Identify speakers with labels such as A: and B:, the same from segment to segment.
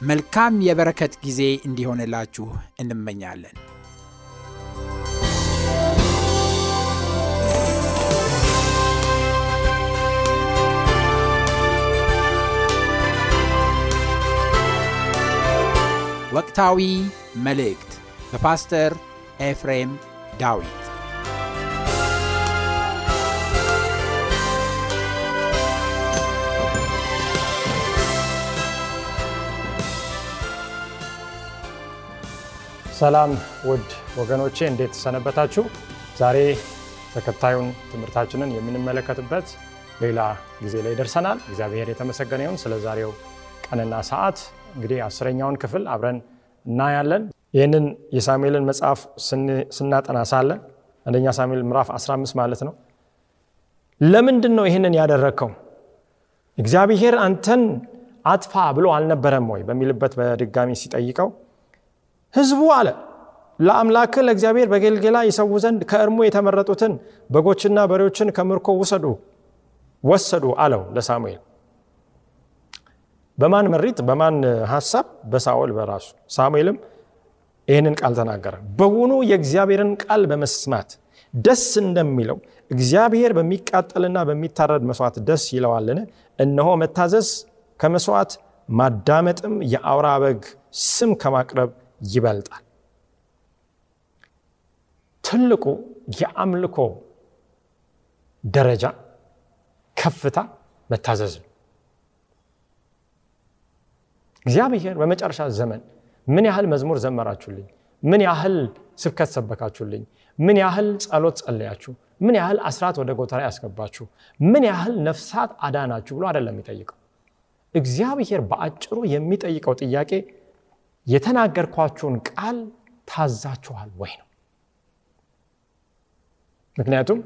A: መልካም የበረከት ጊዜ እንዲሆንላችሁ እንመኛለን። ወቅታዊ መልእክት በፓስተር ኤፍሬም ዳዊት
B: ሰላም ውድ ወገኖቼ እንዴት ሰነበታችሁ? ዛሬ ተከታዩን ትምህርታችንን የምንመለከትበት ሌላ ጊዜ ላይ ደርሰናል። እግዚአብሔር የተመሰገነ ይሁን። ስለ ዛሬው ቀንና ሰዓት እንግዲህ አስረኛውን ክፍል አብረን እናያለን። ይህንን የሳሙኤልን መጽሐፍ ስናጠና ሳለ አንደኛ ሳሙኤል ምዕራፍ 15 ማለት ነው። ለምንድን ነው ይህንን ያደረግከው? እግዚአብሔር አንተን አጥፋ ብሎ አልነበረም ወይ በሚልበት በድጋሚ ሲጠይቀው ህዝቡ አለ ለአምላክ ለእግዚአብሔር በጌልጌላ ይሰዉ ዘንድ ከእርሙ የተመረጡትን በጎችና በሬዎችን ከምርኮ ውሰዱ ወሰዱ አለው ለሳሙኤል። በማን መሪት? በማን ሀሳብ? በሳኦል በራሱ። ሳሙኤልም ይህንን ቃል ተናገረ። በውኑ የእግዚአብሔርን ቃል በመስማት ደስ እንደሚለው እግዚአብሔር በሚቃጠልና በሚታረድ መስዋዕት ደስ ይለዋልን? እነሆ መታዘዝ ከመስዋዕት ማዳመጥም የአውራ በግ ስም ከማቅረብ ይበልጣል። ትልቁ የአምልኮ ደረጃ ከፍታ መታዘዝ ነው። እግዚአብሔር በመጨረሻ ዘመን ምን ያህል መዝሙር ዘመራችሁልኝ፣ ምን ያህል ስብከት ሰበካችሁልኝ፣ ምን ያህል ጸሎት ጸለያችሁ፣ ምን ያህል አስራት ወደ ጎተራ ያስገባችሁ፣ ምን ያህል ነፍሳት አዳናችሁ ብሎ አይደለም የሚጠይቀው። እግዚአብሔር በአጭሩ የሚጠይቀው ጥያቄ የተናገርኳችሁን ቃል ታዛችኋል ወይ ነው። ምክንያቱም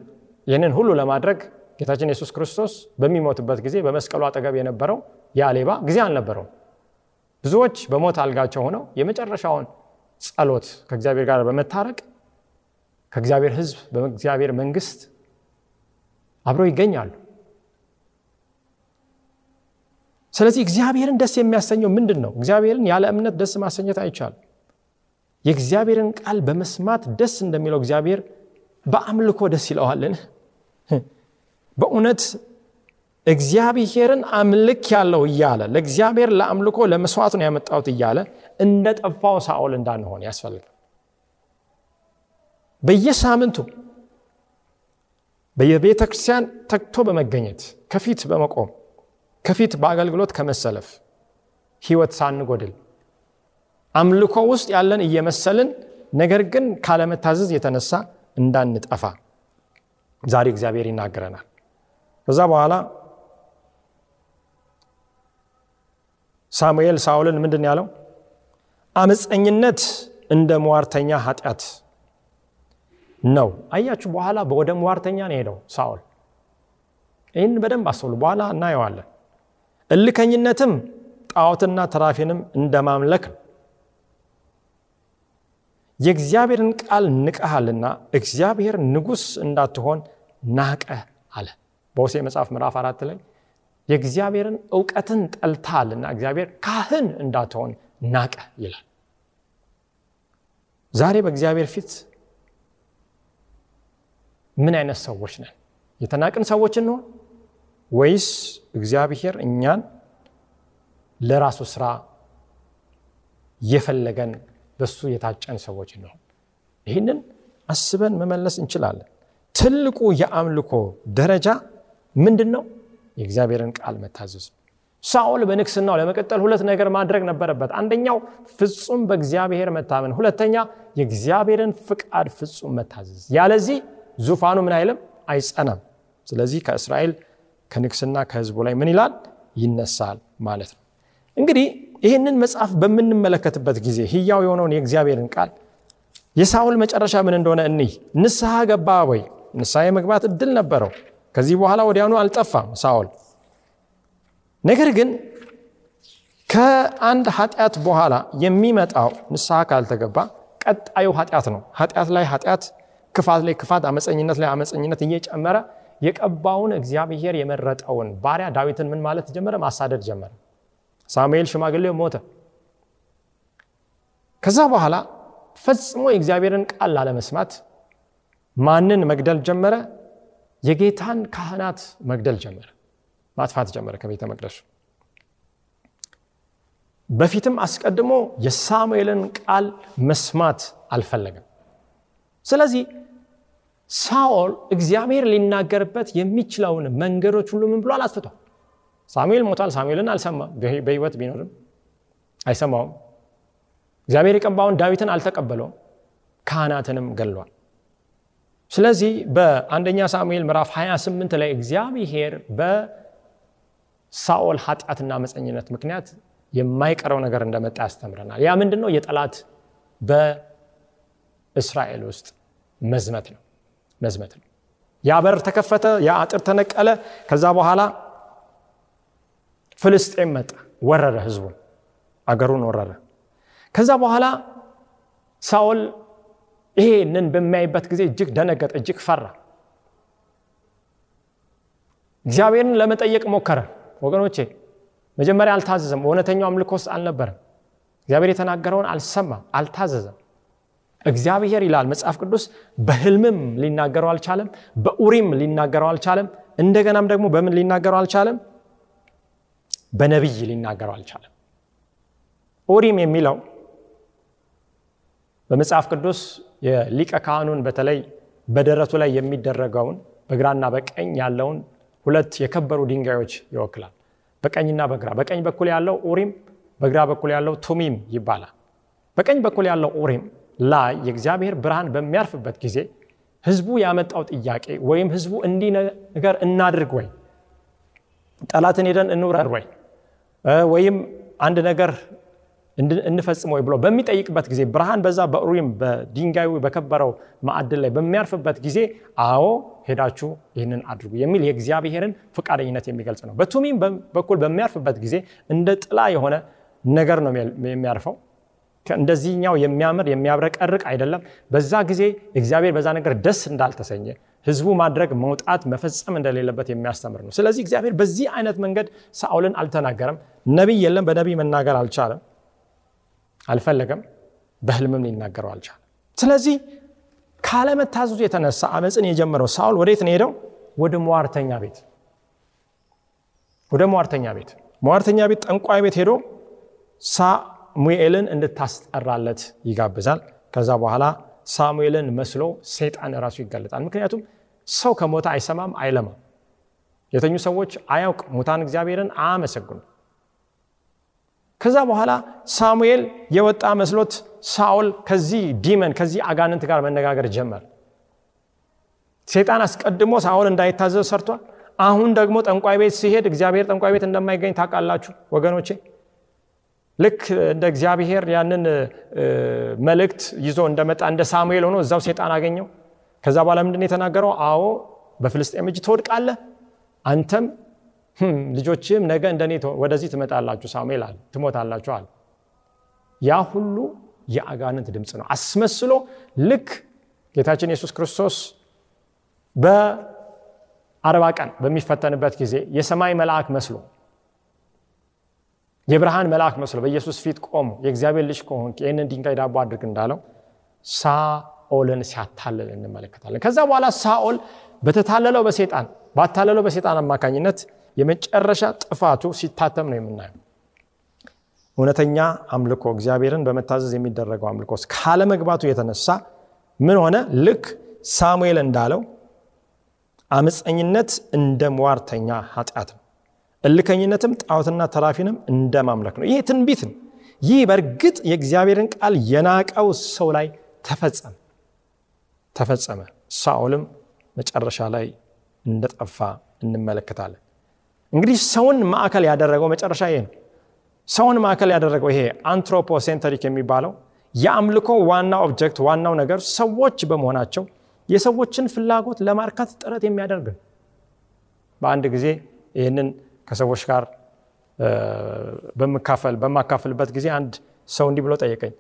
B: ይህንን ሁሉ ለማድረግ ጌታችን ኢየሱስ ክርስቶስ በሚሞትበት ጊዜ በመስቀሉ አጠገብ የነበረው ያ ሌባ ጊዜ አልነበረው። ብዙዎች በሞት አልጋቸው ሆነው የመጨረሻውን ጸሎት ከእግዚአብሔር ጋር በመታረቅ ከእግዚአብሔር ሕዝብ በእግዚአብሔር መንግስት አብረው ይገኛሉ። ስለዚህ እግዚአብሔርን ደስ የሚያሰኘው ምንድን ነው? እግዚአብሔርን ያለ እምነት ደስ ማሰኘት አይቻልም። የእግዚአብሔርን ቃል በመስማት ደስ እንደሚለው እግዚአብሔር በአምልኮ ደስ ይለዋልን? በእውነት እግዚአብሔርን አምልክ ያለው እያለ ለእግዚአብሔር ለአምልኮ ለመስዋዕት ነው ያመጣሁት እያለ እንደ ጠፋው ሳኦል እንዳንሆን ያስፈልጋል። በየሳምንቱ በየቤተ ክርስቲያን ተግቶ በመገኘት ከፊት በመቆም ከፊት በአገልግሎት ከመሰለፍ ህይወት ሳንጎድል አምልኮ ውስጥ ያለን እየመሰልን ነገር ግን ካለመታዘዝ የተነሳ እንዳንጠፋ ዛሬ እግዚአብሔር ይናገረናል። ከዛ በኋላ ሳሙኤል ሳኦልን ምንድን ያለው? አመፀኝነት እንደ ሟርተኛ ኃጢአት ነው። አያችሁ፣ በኋላ ወደ ሟርተኛ ነው ሄደው ሳኦል። ይህን በደንብ አስተውሉ፣ በኋላ እናየዋለን። እልከኝነትም ጣዖትና ተራፊንም እንደ ማምለክ ነው። የእግዚአብሔርን ቃል ንቀሃልና እግዚአብሔር ንጉሥ እንዳትሆን ናቀ አለ። በሆሴ መጽሐፍ ምዕራፍ አራት ላይ የእግዚአብሔርን እውቀትን ጠልታልና እግዚአብሔር ካህን እንዳትሆን ናቀ ይላል። ዛሬ በእግዚአብሔር ፊት ምን አይነት ሰዎች ነን? የተናቅን ሰዎች እንሆን ወይስ እግዚአብሔር እኛን ለራሱ ስራ የፈለገን በሱ የታጨን ሰዎች ነው። ይህንን አስበን መመለስ እንችላለን። ትልቁ የአምልኮ ደረጃ ምንድን ነው? የእግዚአብሔርን ቃል መታዘዝ ነው። ሳኦል በንግስናው ለመቀጠል ሁለት ነገር ማድረግ ነበረበት። አንደኛው ፍጹም በእግዚአብሔር መታመን፣ ሁለተኛ የእግዚአብሔርን ፍቃድ ፍጹም መታዘዝ። ያለዚህ ዙፋኑ ምን አይልም አይጸናም። ስለዚህ ከእስራኤል ከንግስና ከህዝቡ ላይ ምን ይላል ይነሳል ማለት ነው። እንግዲህ ይህንን መጽሐፍ በምንመለከትበት ጊዜ ህያው የሆነውን የእግዚአብሔርን ቃል የሳውል መጨረሻ ምን እንደሆነ እኒህ ንስሐ ገባ ወይ? ንስሐ የመግባት እድል ነበረው። ከዚህ በኋላ ወዲያውኑ አልጠፋም ሳኦል። ነገር ግን ከአንድ ኃጢአት በኋላ የሚመጣው ንስሐ ካልተገባ ቀጣዩ ኃጢአት ነው። ኃጢአት ላይ ኃጢአት፣ ክፋት ላይ ክፋት፣ አመፀኝነት ላይ አመፀኝነት እየጨመረ የቀባውን እግዚአብሔር የመረጠውን ባሪያ ዳዊትን ምን ማለት ጀመረ? ማሳደድ ጀመረ። ሳሙኤል ሽማግሌው ሞተ። ከዛ በኋላ ፈጽሞ የእግዚአብሔርን ቃል ላለመስማት ማንን መግደል ጀመረ? የጌታን ካህናት መግደል ጀመረ፣ ማጥፋት ጀመረ ከቤተ መቅደሱ። በፊትም አስቀድሞ የሳሙኤልን ቃል መስማት አልፈለገም። ስለዚህ ሳኦል እግዚአብሔር ሊናገርበት የሚችለውን መንገዶች ሁሉ ምን ብሏል? አጥፍቷል። ሳሙኤል ሞቷል። ሳሙኤልን አልሰማም። በህይወት ቢኖርም አይሰማውም። እግዚአብሔር የቀባውን ዳዊትን አልተቀበለውም። ካህናትንም ገሏል። ስለዚህ በአንደኛ ሳሙኤል ምዕራፍ 28 ላይ እግዚአብሔር በሳኦል ኃጢአትና አመፀኝነት ምክንያት የማይቀረው ነገር እንደመጣ ያስተምረናል። ያ ምንድን ነው? የጠላት በእስራኤል ውስጥ መዝመት ነው መዝመት ነው። ያ በር ተከፈተ፣ ያ አጥር ተነቀለ። ከዛ በኋላ ፍልስጤም መጣ፣ ወረረ፣ ህዝቡን አገሩን ወረረ። ከዛ በኋላ ሳኦል ይሄንን በሚያይበት ጊዜ እጅግ ደነገጠ፣ እጅግ ፈራ። እግዚአብሔርን ለመጠየቅ ሞከረ። ወገኖቼ መጀመሪያ አልታዘዘም። እውነተኛው አምልኮ ውስጥ አልነበረም። እግዚአብሔር የተናገረውን አልሰማም፣ አልታዘዘም። እግዚአብሔር ይላል መጽሐፍ ቅዱስ በህልምም ሊናገረው አልቻለም፣ በኡሪም ሊናገረው አልቻለም። እንደገናም ደግሞ በምን ሊናገረው አልቻለም? በነቢይ ሊናገረው አልቻለም። ኡሪም የሚለው በመጽሐፍ ቅዱስ የሊቀ ካህኑን በተለይ በደረቱ ላይ የሚደረገውን በግራና በቀኝ ያለውን ሁለት የከበሩ ድንጋዮች ይወክላል። በቀኝና በግራ በቀኝ በኩል ያለው ኡሪም፣ በግራ በኩል ያለው ቱሚም ይባላል። በቀኝ በኩል ያለው ኡሪም ላይ የእግዚአብሔር ብርሃን በሚያርፍበት ጊዜ ህዝቡ ያመጣው ጥያቄ ወይም ህዝቡ እንዲህ ነገር እናድርግ ወይ ጠላትን ሄደን እንውረር ወይ ወይም አንድ ነገር እንፈጽም ወይ ብሎ በሚጠይቅበት ጊዜ ብርሃን በዛ በኡሪም በድንጋዩ በከበረው ማዕድን ላይ በሚያርፍበት ጊዜ አዎ ሄዳችሁ ይህንን አድርጉ የሚል የእግዚአብሔርን ፈቃደኝነት የሚገልጽ ነው። በቱሚም በኩል በሚያርፍበት ጊዜ እንደ ጥላ የሆነ ነገር ነው የሚያርፈው። እንደዚህኛው የሚያምር የሚያብረቀርቅ አይደለም። በዛ ጊዜ እግዚአብሔር በዛ ነገር ደስ እንዳልተሰኘ ህዝቡ ማድረግ መውጣት መፈጸም እንደሌለበት የሚያስተምር ነው። ስለዚህ እግዚአብሔር በዚህ አይነት መንገድ ሳኦልን አልተናገረም። ነቢይ የለም፣ በነቢይ መናገር አልቻለም፣ አልፈለገም፣ በህልምም ሊናገረው አልቻለም። ስለዚህ ካለመታዘዙ የተነሳ አመፅን የጀመረው ሳኦል ወዴት ነው ሄደው? ወደ ሟርተኛ ቤት ወደ ሟርተኛ ቤት ሟርተኛ ቤት ጠንቋይ ቤት ሄዶ ሳሙኤልን እንድታስጠራለት ይጋብዛል። ከዛ በኋላ ሳሙኤልን መስሎ ሰይጣን ራሱ ይጋለጣል። ምክንያቱም ሰው ከሞተ አይሰማም፣ አይለማም። የተኙ ሰዎች አያውቅ ሙታን እግዚአብሔርን አያመሰግኑ። ከዛ በኋላ ሳሙኤል የወጣ መስሎት ሳኦል ከዚህ ዲመን ከዚህ አጋንንት ጋር መነጋገር ጀመር። ሰይጣን አስቀድሞ ሳኦል እንዳይታዘዝ ሰርቷል። አሁን ደግሞ ጠንቋይ ቤት ሲሄድ እግዚአብሔር ጠንቋይ ቤት እንደማይገኝ ታውቃላችሁ ወገኖቼ። ልክ እንደ እግዚአብሔር ያንን መልእክት ይዞ እንደመጣ እንደ ሳሙኤል ሆኖ እዛው ሴጣን አገኘው። ከዛ በኋላ ምንድን የተናገረው? አዎ በፍልስጤም እጅ ትወድቃለህ፣ አንተም ልጆችም ነገ እንደኔ ወደዚህ ትመጣላችሁ ሳሙኤል አለ፣ ትሞታላችሁ አለ። ያ ሁሉ የአጋንንት ድምፅ ነው አስመስሎ ልክ ጌታችን ኢየሱስ ክርስቶስ በአርባ ቀን በሚፈተንበት ጊዜ የሰማይ መልአክ መስሎ የብርሃን መልአክ መስሎ በኢየሱስ ፊት ቆሞ የእግዚአብሔር ልጅ ከሆንክ ይህንን ድንጋይ ዳቦ አድርግ እንዳለው ሳኦልን ሲያታልል እንመለከታለን። ከዛ በኋላ ሳኦል በተታለለው በሴጣን ባታለለው በሴጣን አማካኝነት የመጨረሻ ጥፋቱ ሲታተም ነው የምናየው። እውነተኛ አምልኮ እግዚአብሔርን በመታዘዝ የሚደረገው አምልኮ ካለመግባቱ የተነሳ ምን ሆነ? ልክ ሳሙኤል እንዳለው አመፀኝነት እንደ ሟርተኛ ኃጢአት ነው፣ እልከኝነትም ጣዖትና ተራፊንም እንደ ማምለክ ነው። ይሄ ትንቢት ነው። ይህ በእርግጥ የእግዚአብሔርን ቃል የናቀው ሰው ላይ ተፈጸመ ተፈጸመ። ሳኦልም መጨረሻ ላይ እንደጠፋ እንመለከታለን። እንግዲህ ሰውን ማዕከል ያደረገው መጨረሻ ይሄ ነው። ሰውን ማዕከል ያደረገው ይሄ anthropocentric የሚባለው የአምልኮ ዋና object ዋናው ነገር ሰዎች በመሆናቸው የሰዎችን ፍላጎት ለማርካት ጥረት የሚያደርግ ነው። በአንድ ጊዜ ይህንን ከሰዎች ጋር በምካፈል በማካፈልበት ጊዜ አንድ ሰው እንዲህ ብሎ ጠየቀኝ።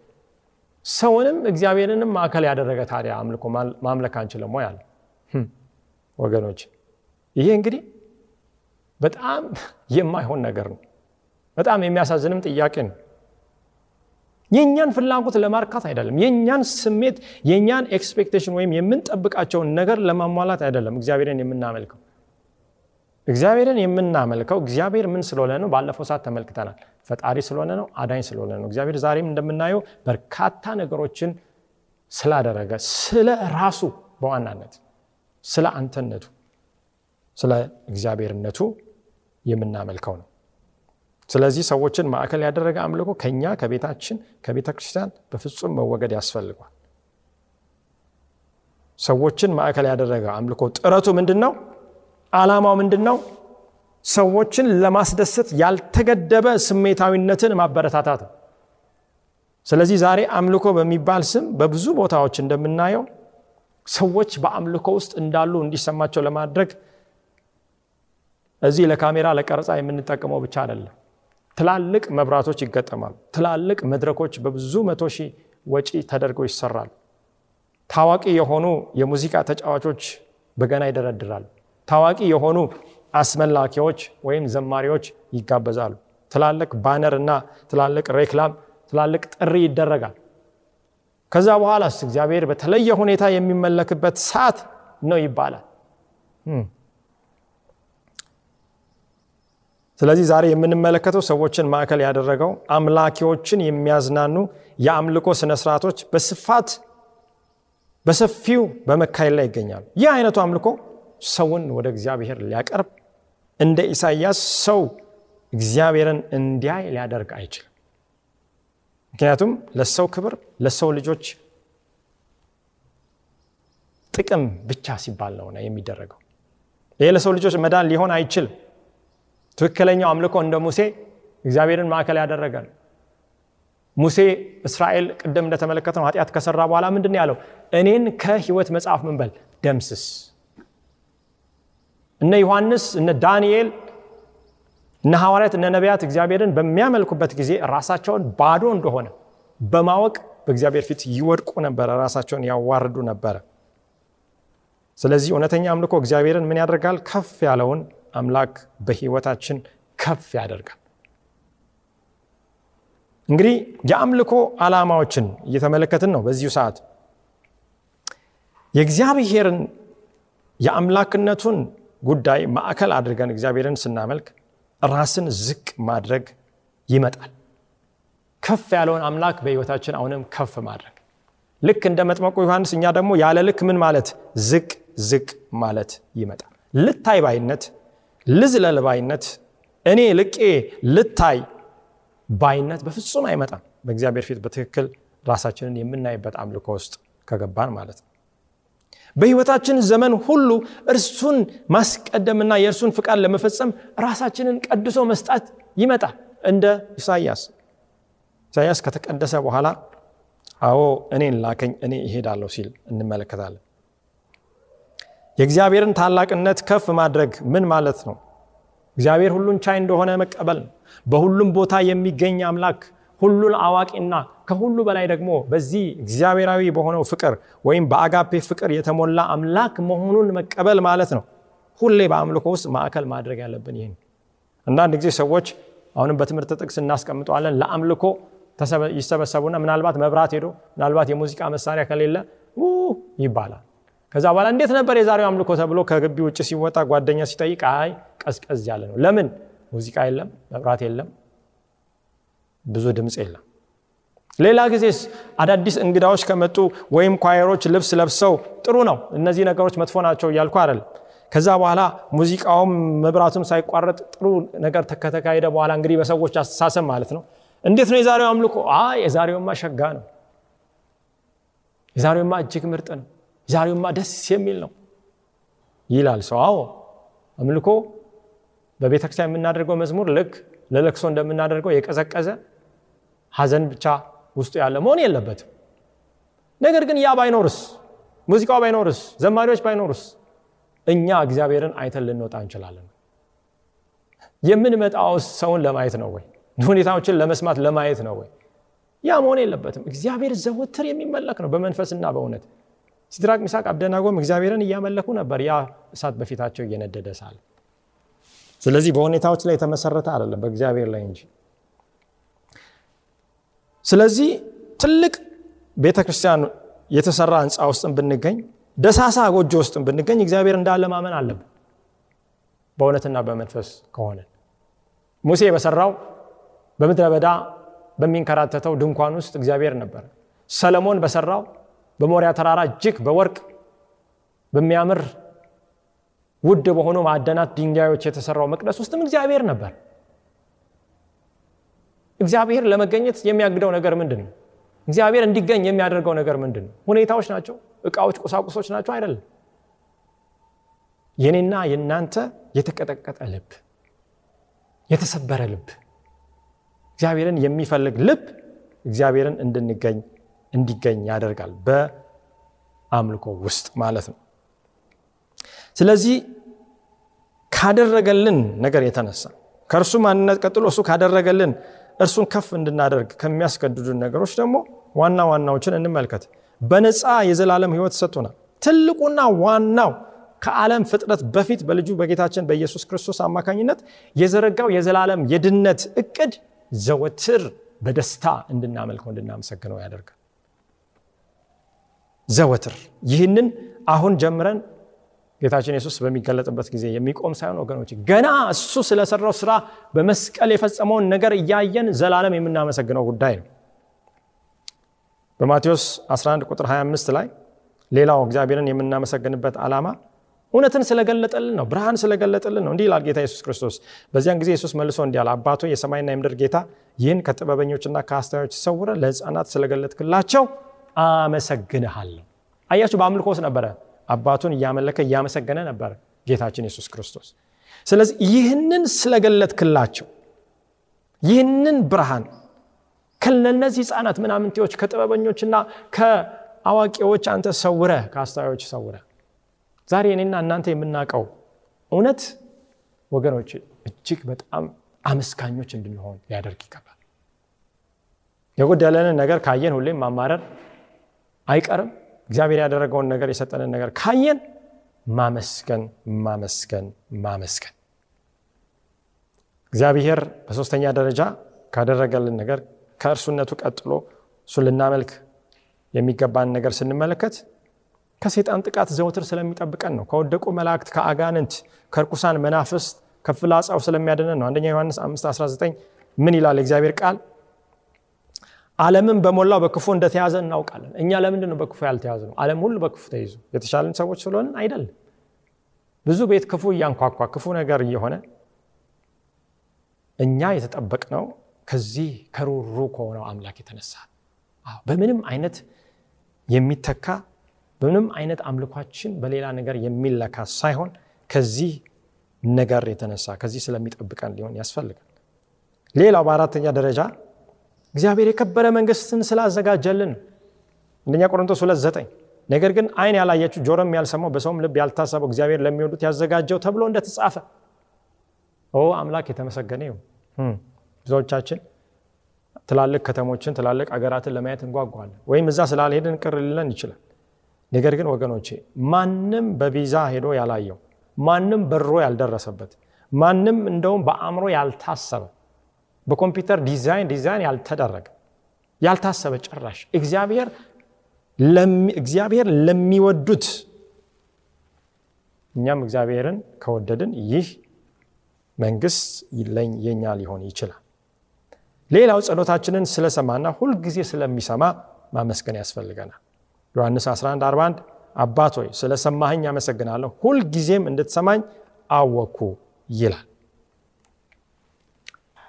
B: ሰውንም እግዚአብሔርንም ማዕከል ያደረገ ታዲያ አምልኮ ማምለክ አንችልም ወይ አለ። ወገኖች ይሄ እንግዲህ በጣም የማይሆን ነገር ነው። በጣም የሚያሳዝንም ጥያቄ ነው። የእኛን ፍላጎት ለማርካት አይደለም። የእኛን ስሜት የእኛን expectation ወይም የምንጠብቃቸውን ነገር ለማሟላት አይደለም እግዚአብሔርን የምናመልከው። እግዚአብሔርን የምናመልከው እግዚአብሔር ምን ስለሆነ ነው? ባለፈው ሰዓት ተመልክተናል። ፈጣሪ ስለሆነ ነው። አዳኝ ስለሆነ ነው። እግዚአብሔር ዛሬም እንደምናየው በርካታ ነገሮችን ስላደረገ ስለ ራሱ በዋናነት ስለ አንተነቱ ስለ እግዚአብሔርነቱ የምናመልከው ነው። ስለዚህ ሰዎችን ማዕከል ያደረገ አምልኮ ከኛ ከቤታችን ከቤተ ክርስቲያን በፍጹም መወገድ ያስፈልጓል። ሰዎችን ማዕከል ያደረገ አምልኮ ጥረቱ ምንድን ነው? ዓላማው ምንድን ነው? ሰዎችን ለማስደሰት ያልተገደበ ስሜታዊነትን ማበረታታት ስለዚህ ዛሬ አምልኮ በሚባል ስም በብዙ ቦታዎች እንደምናየው ሰዎች በአምልኮ ውስጥ እንዳሉ እንዲሰማቸው ለማድረግ እዚህ ለካሜራ ለቀረጻ የምንጠቀመው ብቻ አይደለም። ትላልቅ መብራቶች ይገጠማሉ። ትላልቅ መድረኮች በብዙ መቶ ሺህ ወጪ ተደርገው ይሰራሉ። ታዋቂ የሆኑ የሙዚቃ ተጫዋቾች በገና ይደረድራሉ። ታዋቂ የሆኑ አስመላኪዎች ወይም ዘማሪዎች ይጋበዛሉ። ትላልቅ ባነር እና ትላልቅ ሬክላም፣ ትላልቅ ጥሪ ይደረጋል። ከዛ በኋላስ እግዚአብሔር በተለየ ሁኔታ የሚመለክበት ሰዓት ነው ይባላል። ስለዚህ ዛሬ የምንመለከተው ሰዎችን ማዕከል ያደረገው አምላኪዎችን የሚያዝናኑ የአምልኮ ስነስርዓቶች በስፋት በሰፊው በመካሄድ ላይ ይገኛሉ። ይህ አይነቱ አምልኮ ሰውን ወደ እግዚአብሔር ሊያቀርብ እንደ ኢሳይያስ ሰው እግዚአብሔርን እንዲያይ ሊያደርግ አይችልም። ምክንያቱም ለሰው ክብር፣ ለሰው ልጆች ጥቅም ብቻ ሲባል ነው የሚደረገው። ይሄ ለሰው ልጆች መዳን ሊሆን አይችልም። ትክክለኛው አምልኮ እንደ ሙሴ እግዚአብሔርን ማዕከል ያደረገ ነው። ሙሴ እስራኤል ቅድም እንደተመለከተው ኃጢአት ከሰራ በኋላ ምንድን ያለው? እኔን ከህይወት መጽሐፍ ምን በል ደምስስ። እነ ዮሐንስ እነ ዳንኤል እነ ሐዋርያት እነ ነቢያት እግዚአብሔርን በሚያመልኩበት ጊዜ ራሳቸውን ባዶ እንደሆነ በማወቅ በእግዚአብሔር ፊት ይወድቁ ነበረ፣ ራሳቸውን ያዋርዱ ነበረ። ስለዚህ እውነተኛ አምልኮ እግዚአብሔርን ምን ያደርጋል? ከፍ ያለውን አምላክ በህይወታችን ከፍ ያደርጋል። እንግዲህ የአምልኮ ዓላማዎችን እየተመለከትን ነው። በዚሁ ሰዓት የእግዚአብሔርን የአምላክነቱን ጉዳይ ማዕከል አድርገን እግዚአብሔርን ስናመልክ ራስን ዝቅ ማድረግ ይመጣል። ከፍ ያለውን አምላክ በህይወታችን አሁንም ከፍ ማድረግ ልክ እንደ መጥመቁ ዮሐንስ እኛ ደግሞ ያለ ልክ ምን ማለት ዝቅ ዝቅ ማለት ይመጣል። ልታይ ባይነት ልዝለል ባይነት እኔ ልቄ ልታይ ባይነት በፍጹም አይመጣም። በእግዚአብሔር ፊት በትክክል ራሳችንን የምናይበት አምልኮ ውስጥ ከገባን ማለት ነው። በህይወታችን ዘመን ሁሉ እርሱን ማስቀደምና የእርሱን ፍቃድ ለመፈጸም ራሳችንን ቀድሶ መስጣት ይመጣል። እንደ ኢሳያስ ኢሳያስ ከተቀደሰ በኋላ አዎ እኔን ላከኝ እኔ እሄዳለሁ ሲል እንመለከታለን። የእግዚአብሔርን ታላቅነት ከፍ ማድረግ ምን ማለት ነው? እግዚአብሔር ሁሉን ቻይ እንደሆነ መቀበል በሁሉም ቦታ የሚገኝ አምላክ፣ ሁሉን አዋቂና ከሁሉ በላይ ደግሞ በዚህ እግዚአብሔራዊ በሆነው ፍቅር ወይም በአጋፔ ፍቅር የተሞላ አምላክ መሆኑን መቀበል ማለት ነው። ሁሌ በአምልኮ ውስጥ ማዕከል ማድረግ ያለብን ይህን። አንዳንድ ጊዜ ሰዎች አሁንም በትምህርት ጥቅስ እናስቀምጠዋለን ለአምልኮ ይሰበሰቡና ምናልባት መብራት ሄዶ ምናልባት የሙዚቃ መሳሪያ ከሌለ ይባላል። ከዛ በኋላ እንዴት ነበር የዛሬው አምልኮ ተብሎ ከግቢ ውጭ ሲወጣ ጓደኛ ሲጠይቅ አይ ቀዝቀዝ ያለ ነው። ለምን? ሙዚቃ የለም፣ መብራት የለም። ብዙ ድምፅ የለም። ሌላ ጊዜስ አዳዲስ እንግዳዎች ከመጡ ወይም ኳየሮች ልብስ ለብሰው ጥሩ ነው፣ እነዚህ ነገሮች መጥፎ ናቸው እያልኩ አይደለም። ከዛ በኋላ ሙዚቃውም መብራቱም ሳይቋረጥ ጥሩ ነገር ከተካሄደ በኋላ እንግዲህ በሰዎች አስተሳሰብ ማለት ነው እንዴት ነው የዛሬው አምልኮ? አይ የዛሬውማ ሸጋ ነው፣ የዛሬውማ እጅግ ምርጥ ነው፣ የዛሬውማ ደስ የሚል ነው ይላል ሰው። አዎ አምልኮ በቤተክርስቲያን የምናደርገው መዝሙር ልክ ለለቅሶ እንደምናደርገው የቀዘቀዘ ሀዘን ብቻ ውስጡ ያለ መሆን የለበትም። ነገር ግን ያ ባይኖርስ፣ ሙዚቃው ባይኖርስ፣ ዘማሪዎች ባይኖርስ እኛ እግዚአብሔርን አይተን ልንወጣ እንችላለን። የምንመጣው ሰውን ለማየት ነው ወይ? ሁኔታዎችን ለመስማት ለማየት ነው ወይ? ያ መሆን የለበትም። እግዚአብሔር ዘወትር የሚመለክ ነው በመንፈስና በእውነት። ሲድራቅ ሚሳቅ አብደናጎም እግዚአብሔርን እያመለኩ ነበር፣ ያ እሳት በፊታቸው እየነደደ ሳለ። ስለዚህ በሁኔታዎች ላይ የተመሰረተ አይደለም፣ በእግዚአብሔር ላይ እንጂ። ስለዚህ ትልቅ ቤተ ክርስቲያን የተሰራ ህንፃ ውስጥም ብንገኝ ደሳሳ ጎጆ ውስጥም ብንገኝ እግዚአብሔር እንዳለ ማመን አለብን፣ በእውነትና በመንፈስ ከሆነ ሙሴ በሰራው በምድረ በዳ በሚንከራተተው ድንኳን ውስጥ እግዚአብሔር ነበር። ሰለሞን በሰራው በሞሪያ ተራራ እጅግ በወርቅ በሚያምር ውድ በሆኑ ማዕደናት ድንጋዮች የተሰራው መቅደስ ውስጥም እግዚአብሔር ነበር። እግዚአብሔር ለመገኘት የሚያግደው ነገር ምንድን ነው? እግዚአብሔር እንዲገኝ የሚያደርገው ነገር ምንድን ነው? ሁኔታዎች ናቸው? እቃዎች፣ ቁሳቁሶች ናቸው? አይደለም። የኔና የእናንተ የተቀጠቀጠ ልብ፣ የተሰበረ ልብ፣ እግዚአብሔርን የሚፈልግ ልብ እግዚአብሔርን እንድንገኝ እንዲገኝ ያደርጋል በአምልኮ ውስጥ ማለት ነው። ስለዚህ ካደረገልን ነገር የተነሳ ከእርሱ ማንነት ቀጥሎ እሱ ካደረገልን እርሱን ከፍ እንድናደርግ ከሚያስገድዱን ነገሮች ደግሞ ዋና ዋናዎችን እንመልከት። በነፃ የዘላለም ሕይወት ሰጥቶናል። ትልቁና ዋናው ከዓለም ፍጥረት በፊት በልጁ በጌታችን በኢየሱስ ክርስቶስ አማካኝነት የዘረጋው የዘላለም የድነት እቅድ ዘወትር በደስታ እንድናመልከው እንድናመሰግነው ያደርጋል። ዘወትር ይህንን አሁን ጀምረን ጌታችን ኢየሱስ በሚገለጥበት ጊዜ የሚቆም ሳይሆን ወገኖች ገና እሱ ስለሰራው ስራ በመስቀል የፈጸመውን ነገር እያየን ዘላለም የምናመሰግነው ጉዳይ ነው። በማቴዎስ 11 ቁጥር 25 ላይ ሌላው እግዚአብሔርን የምናመሰግንበት ዓላማ እውነትን ስለገለጠልን ነው፣ ብርሃን ስለገለጠልን ነው። እንዲህ ይላል ጌታ ኢየሱስ ክርስቶስ። በዚያን ጊዜ ኢየሱስ መልሶ እንዲህ አለ፣ አባቶ የሰማይና የምድር ጌታ ይህን ከጥበበኞችና ከአስተዋዮች ሰውረ ለሕፃናት ስለገለጥክላቸው አመሰግንሃለሁ። አያችሁ፣ በአምልኮ ውስጥ ነበረ አባቱን እያመለከ እያመሰገነ ነበር ጌታችን ኢየሱስ ክርስቶስ። ስለዚህ ይህንን ስለገለጥክላቸው ይህንን ብርሃን ከነዚህ ህፃናት ምናምንቴዎች ከጥበበኞችና ከአዋቂዎች አንተ ሰውረ ከአስተዋዮች ሰውረ ዛሬ እኔና እናንተ የምናውቀው እውነት ወገኖች እጅግ በጣም አመስጋኞች እንድንሆን ሊያደርግ ይገባል። የጎደለንን ነገር ካየን ሁሌም ማማረር አይቀርም። እግዚአብሔር ያደረገውን ነገር የሰጠንን ነገር ካየን ማመስገን ማመስገን ማመስገን። እግዚአብሔር በሶስተኛ ደረጃ ካደረገልን ነገር ከእርሱነቱ ቀጥሎ እሱ ልናመልክ የሚገባን ነገር ስንመለከት ከሴጣን ጥቃት ዘውትር ስለሚጠብቀን ነው። ከወደቁ መላእክት፣ ከአጋንንት፣ ከርኩሳን መናፍስት፣ ከፍላጻው ስለሚያድነን ነው። አንደኛ ዮሐንስ 519 ምን ይላል የእግዚአብሔር ቃል? ዓለምን በሞላው በክፉ እንደተያዘ እናውቃለን። እኛ ለምንድን ነው በክፉ ያልተያዘ ነው? ዓለም ሁሉ በክፉ ተይዞ የተሻለን ሰዎች ስለሆንን አይደለም። ብዙ ቤት ክፉ እያንኳኳ ክፉ ነገር እየሆነ እኛ የተጠበቅነው ከዚህ ከሩሩ ከሆነው አምላክ የተነሳ በምንም አይነት የሚተካ በምንም አይነት አምልኳችን በሌላ ነገር የሚለካ ሳይሆን ከዚህ ነገር የተነሳ ከዚህ ስለሚጠብቀን ሊሆን ያስፈልጋል። ሌላው በአራተኛ ደረጃ እግዚአብሔር የከበረ መንግስትን ስላዘጋጀልን አንደኛ ቆሮንቶስ ሁለት ዘጠኝ ነገር ግን አይን ያላየችው ጆሮም ያልሰማው በሰውም ልብ ያልታሰበው እግዚአብሔር ለሚወዱት ያዘጋጀው ተብሎ እንደተጻፈ ኦ አምላክ የተመሰገነ ይሁን። ብዙዎቻችን ትላልቅ ከተሞችን ትላልቅ አገራትን ለማየት እንጓጓለን፣ ወይም እዛ ስላልሄድን ቅር ሊለን ይችላል። ነገር ግን ወገኖቼ ማንም በቪዛ ሄዶ ያላየው ማንም በሮ ያልደረሰበት ማንም እንደውም በአእምሮ ያልታሰበ በኮምፒውተር ዲዛይን ዲዛይን ያልተደረገ ያልታሰበ ጭራሽ እግዚአብሔር ለሚወዱት እኛም እግዚአብሔርን ከወደድን ይህ መንግስት የኛ ሊሆን ይችላል። ሌላው ጸሎታችንን ስለሰማና ሁልጊዜ ስለሚሰማ ማመስገን ያስፈልገናል። ዮሐንስ 11 41 አባት ሆይ ስለሰማኸኝ አመሰግናለሁ፣ ሁልጊዜም እንድትሰማኝ አወኩ ይላል።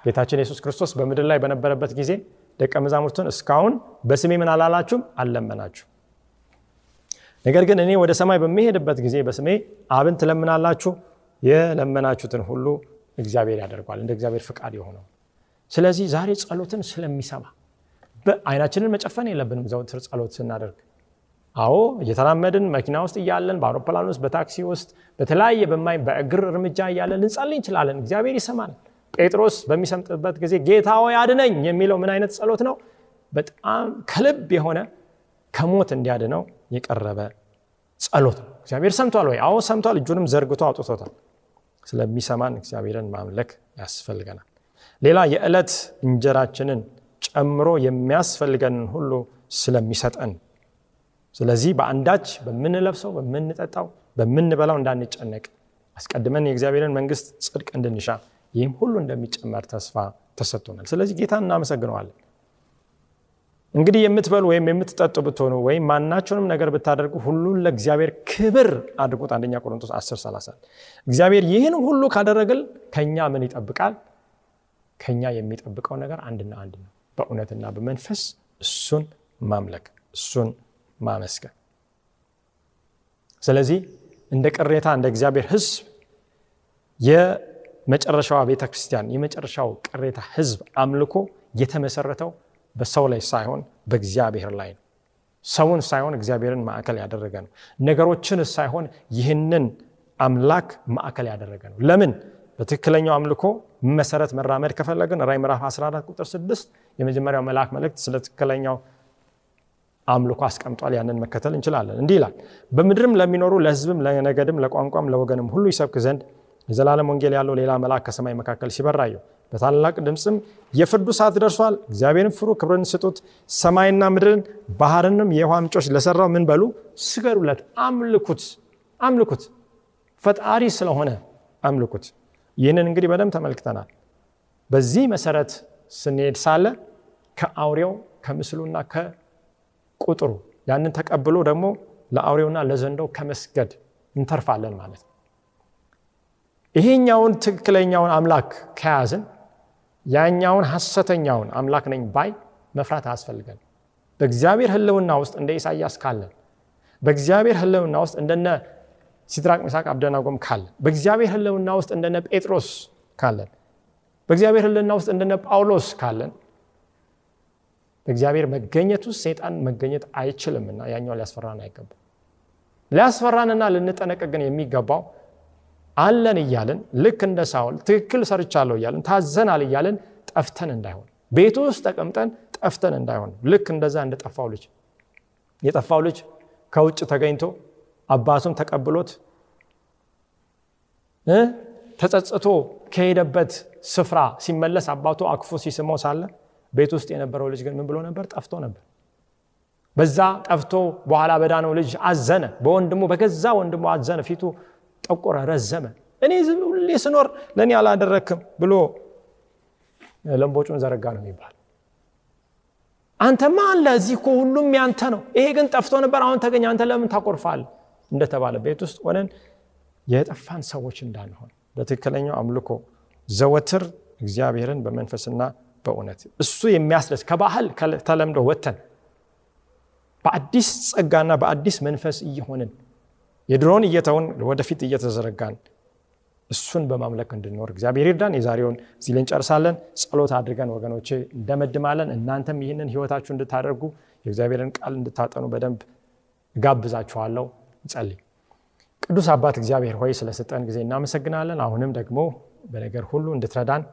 B: ጌታችን ኢየሱስ ክርስቶስ በምድር ላይ በነበረበት ጊዜ ደቀ መዛሙርቱን እስካሁን በስሜ ምን አላላችሁም? አልለመናችሁ። ነገር ግን እኔ ወደ ሰማይ በሚሄድበት ጊዜ በስሜ አብን ትለምናላችሁ፣ የለመናችሁትን ሁሉ እግዚአብሔር ያደርጓል፣ እንደ እግዚአብሔር ፍቃድ የሆነው። ስለዚህ ዛሬ ጸሎትን ስለሚሰማ አይናችንን መጨፈን የለብንም ዘውትር ጸሎት ስናደርግ። አዎ እየተራመድን መኪና ውስጥ እያለን በአውሮፕላን ውስጥ በታክሲ ውስጥ በተለያየ በማይ በእግር እርምጃ እያለን ልንጸልይ እንችላለን። እግዚአብሔር ይሰማል። ጴጥሮስ በሚሰምጥበት ጊዜ ጌታ ሆይ አድነኝ የሚለው ምን አይነት ጸሎት ነው? በጣም ከልብ የሆነ ከሞት እንዲያድነው የቀረበ ጸሎት ነው። እግዚአብሔር ሰምቷል ወይ? አዎ ሰምቷል። እጁንም ዘርግቶ አውጥቶታል። ስለሚሰማን እግዚአብሔርን ማምለክ ያስፈልገናል። ሌላ የዕለት እንጀራችንን ጨምሮ የሚያስፈልገንን ሁሉ ስለሚሰጠን፣ ስለዚህ በአንዳች በምንለብሰው፣ በምንጠጣው፣ በምንበላው እንዳንጨነቅ አስቀድመን የእግዚአብሔርን መንግስት ጽድቅ እንድንሻ ይህም ሁሉ እንደሚጨመር ተስፋ ተሰጥቶናል። ስለዚህ ጌታን እናመሰግነዋለን። እንግዲህ የምትበሉ ወይም የምትጠጡ ብትሆኑ ወይም ማናቸውንም ነገር ብታደርጉ ሁሉን ለእግዚአብሔር ክብር አድርጉት። አንደኛ ቆሮንቶስ 10 30 እግዚአብሔር ይህን ሁሉ ካደረግል ከኛ ምን ይጠብቃል? ከኛ የሚጠብቀው ነገር አንድና አንድ ነው። በእውነትና በመንፈስ እሱን ማምለክ፣ እሱን ማመስገን። ስለዚህ እንደ ቅሬታ እንደ እግዚአብሔር ሕዝብ የመጨረሻዋ ቤተ ክርስቲያን የመጨረሻው ቅሬታ ሕዝብ አምልኮ የተመሰረተው በሰው ላይ ሳይሆን በእግዚአብሔር ላይ ነው። ሰውን ሳይሆን እግዚአብሔርን ማዕከል ያደረገ ነው። ነገሮችን ሳይሆን ይህንን አምላክ ማዕከል ያደረገ ነው። ለምን? በትክክለኛው አምልኮ መሰረት መራመድ ከፈለግን ራዕይ ምዕራፍ 14 ቁጥር 6 የመጀመሪያው መልአክ መልእክት ስለ ትክክለኛው አምልኮ አስቀምጧል። ያንን መከተል እንችላለን። እንዲህ ይላል፣ በምድርም ለሚኖሩ ለሕዝብም፣ ለነገድም፣ ለቋንቋም፣ ለወገንም ሁሉ ይሰብክ ዘንድ የዘላለም ወንጌል ያለው ሌላ መልአክ ከሰማይ መካከል ሲበራየው በታላቅ ድምፅም የፍርዱ ሰዓት ደርሷል፣ እግዚአብሔርን ፍሩ፣ ክብርን ስጡት፣ ሰማይና ምድርን ባህርንም የውሃ ምንጮች ለሰራው ምን በሉ ስገዱለት፣ አምልኩት፣ አምልኩት። ፈጣሪ ስለሆነ አምልኩት። ይህንን እንግዲህ በደንብ ተመልክተናል። በዚህ መሰረት ስንሄድ ሳለ ከአውሬው ከምስሉና ከቁጥሩ ያንን ተቀብሎ ደግሞ ለአውሬውና ለዘንዶው ከመስገድ እንተርፋለን ማለት ነው። ይሄኛውን ትክክለኛውን አምላክ ከያዝን ያኛውን ሐሰተኛውን አምላክ ነኝ ባይ መፍራት አያስፈልገን። በእግዚአብሔር ሕልውና ውስጥ እንደ ኢሳያስ ካለን፣ በእግዚአብሔር ሕልውና ውስጥ እንደነ ሲድራቅ ሚሳቅ አብደናጎም ካለን፣ በእግዚአብሔር ሕልውና ውስጥ እንደነ ጴጥሮስ ካለን፣ በእግዚአብሔር ሕልውና ውስጥ እንደነ ጳውሎስ ካለን በእግዚአብሔር መገኘት ውስጥ ሰይጣን መገኘት አይችልምና ያኛው ሊያስፈራን አይገባም። ሊያስፈራንና ልንጠነቀቅ ግን የሚገባው አለን እያልን ልክ እንደ ሳውል ትክክል ሰርቻለሁ እያልን ታዘናል እያልን ጠፍተን እንዳይሆን ቤቱ ውስጥ ተቀምጠን ጠፍተን እንዳይሆን ልክ እንደዛ እንደጠፋው ልጅ የጠፋው ልጅ ከውጭ ተገኝቶ አባቱም ተቀብሎት ተጸጽቶ ከሄደበት ስፍራ ሲመለስ አባቱ አቅፎ ሲስመው ሳለ ቤት ውስጥ የነበረው ልጅ ግን ምን ብሎ ነበር? ጠፍቶ ነበር። በዛ ጠፍቶ በኋላ በዳነው ልጅ አዘነ። በወንድሙ በገዛ ወንድሙ አዘነ። ፊቱ ጠቆረ፣ ረዘመ። እኔ ሁሌ ስኖር ለእኔ አላደረክም ብሎ ለምቦጩን ዘረጋ ነው የሚባል። አንተማ አለ እዚህ እኮ ሁሉም ያንተ ነው። ይሄ ግን ጠፍቶ ነበር፣ አሁን ተገኘ። አንተ ለምን ታቆርፋል? እንደተባለ ቤት ውስጥ ሆነን የጠፋን ሰዎች እንዳንሆን በትክክለኛው አምልኮ ዘወትር እግዚአብሔርን በመንፈስና በእውነት እሱ የሚያስደስ ከባህል ተለምዶ ወጥተን በአዲስ ጸጋና በአዲስ መንፈስ እየሆንን የድሮውን እየተውን ወደፊት እየተዘረጋን እሱን በማምለክ እንድንኖር እግዚአብሔር ይርዳን። የዛሬውን እዚህ ላይ ጸሎት አድርገን ወገኖቼ እንደመድማለን። እናንተም ይህንን ህይወታችሁ እንድታደርጉ የእግዚአብሔርን ቃል እንድታጠኑ በደንብ እጋብዛችኋለሁ። እንጸልይ። ቅዱስ አባት እግዚአብሔር ሆይ ስለሰጠን ጊዜ እናመሰግናለን። አሁንም ደግሞ በነገር ሁሉ እንድትረዳን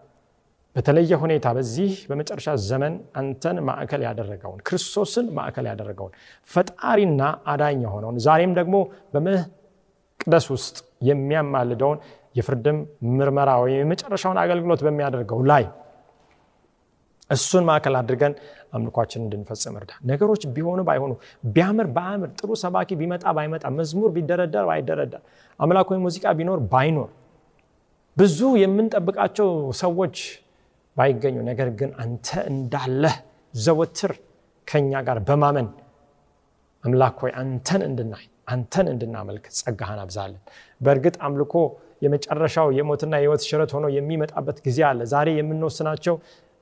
B: በተለየ ሁኔታ በዚህ በመጨረሻ ዘመን አንተን ማዕከል ያደረገውን ክርስቶስን ማዕከል ያደረገውን ፈጣሪና አዳኝ የሆነውን ዛሬም ደግሞ በመቅደስ ውስጥ የሚያማልደውን የፍርድም ምርመራ ወይም የመጨረሻውን አገልግሎት በሚያደርገው ላይ እሱን ማዕከል አድርገን አምልኳችን እንድንፈጽም እርዳ። ነገሮች ቢሆኑ ባይሆኑ፣ ቢያምር ባያምር፣ ጥሩ ሰባኪ ቢመጣ ባይመጣ፣ መዝሙር ቢደረደር ባይደረደር፣ አምላካዊ ሙዚቃ ቢኖር ባይኖር፣ ብዙ የምንጠብቃቸው ሰዎች ባይገኙ ነገር ግን አንተ እንዳለህ ዘወትር ከኛ ጋር በማመን አምላክ ሆይ አንተን እንድናይ አንተን እንድናመልክ ጸጋህን አብዛለን በእርግጥ አምልኮ የመጨረሻው የሞትና የህይወት ሽረት ሆኖ የሚመጣበት ጊዜ አለ። ዛሬ የምንወስናቸው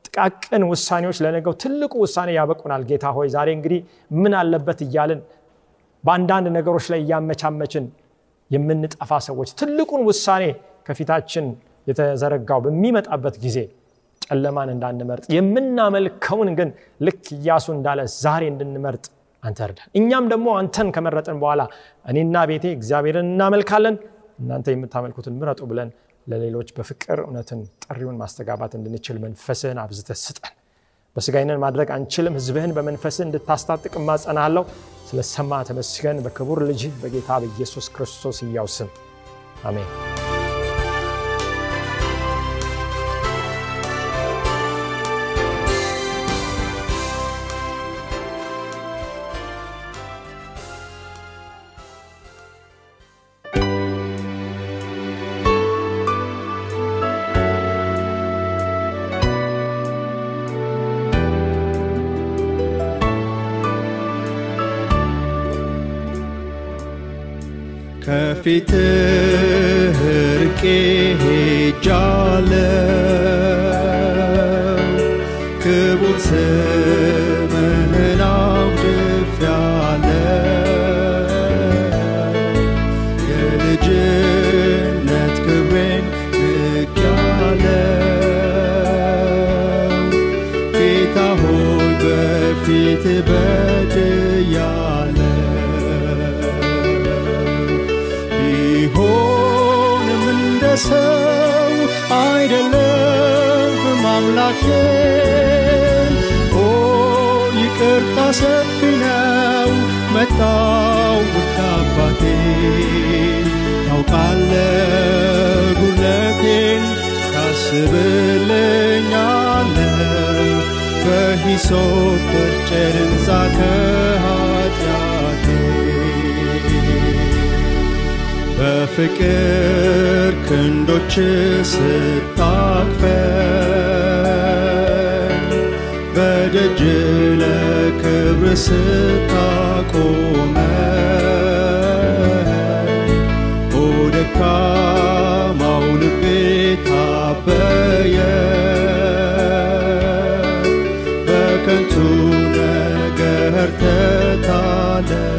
B: ጥቃቅን ውሳኔዎች ለነገው ትልቁ ውሳኔ ያበቁናል። ጌታ ሆይ ዛሬ እንግዲህ ምን አለበት እያልን በአንዳንድ ነገሮች ላይ እያመቻመችን የምንጠፋ ሰዎች ትልቁን ውሳኔ ከፊታችን የተዘረጋው በሚመጣበት ጊዜ ጨለማን እንዳንመርጥ የምናመልከውን ግን ልክ እያሱ እንዳለ ዛሬ እንድንመርጥ አንተ እርዳን። እኛም ደግሞ አንተን ከመረጥን በኋላ እኔና ቤቴ እግዚአብሔርን እናመልካለን እናንተ የምታመልኩትን ምረጡ ብለን ለሌሎች በፍቅር እውነትን ጥሪውን ማስተጋባት እንድንችል መንፈስህን አብዝተ ስጠን። በስጋይነን ማድረግ አንችልም። ህዝብህን በመንፈስህ እንድታስታጥቅ ማጸናለሁ ስለ ሰማ ተመስገን። በክቡር ልጅ በጌታ በኢየሱስ ክርስቶስ እያው ስም አሜን
C: ከፊትህ ርቄ ሄጃለሁ አምላኬ ኦ ይቅርታ ሰፊ ነው መጣው ውድ አባቴ። ታውቃለ ጉለቴን ታስብልኛለ በሂሶፕ ጨርንዛ ከኃጢአቴ በፍቅር ክንዶች ስታቅፈን በደጅ ለክብር ስታቆመን ደካማው ልቤ ታበየ በከንቱ ነገር ተታለለ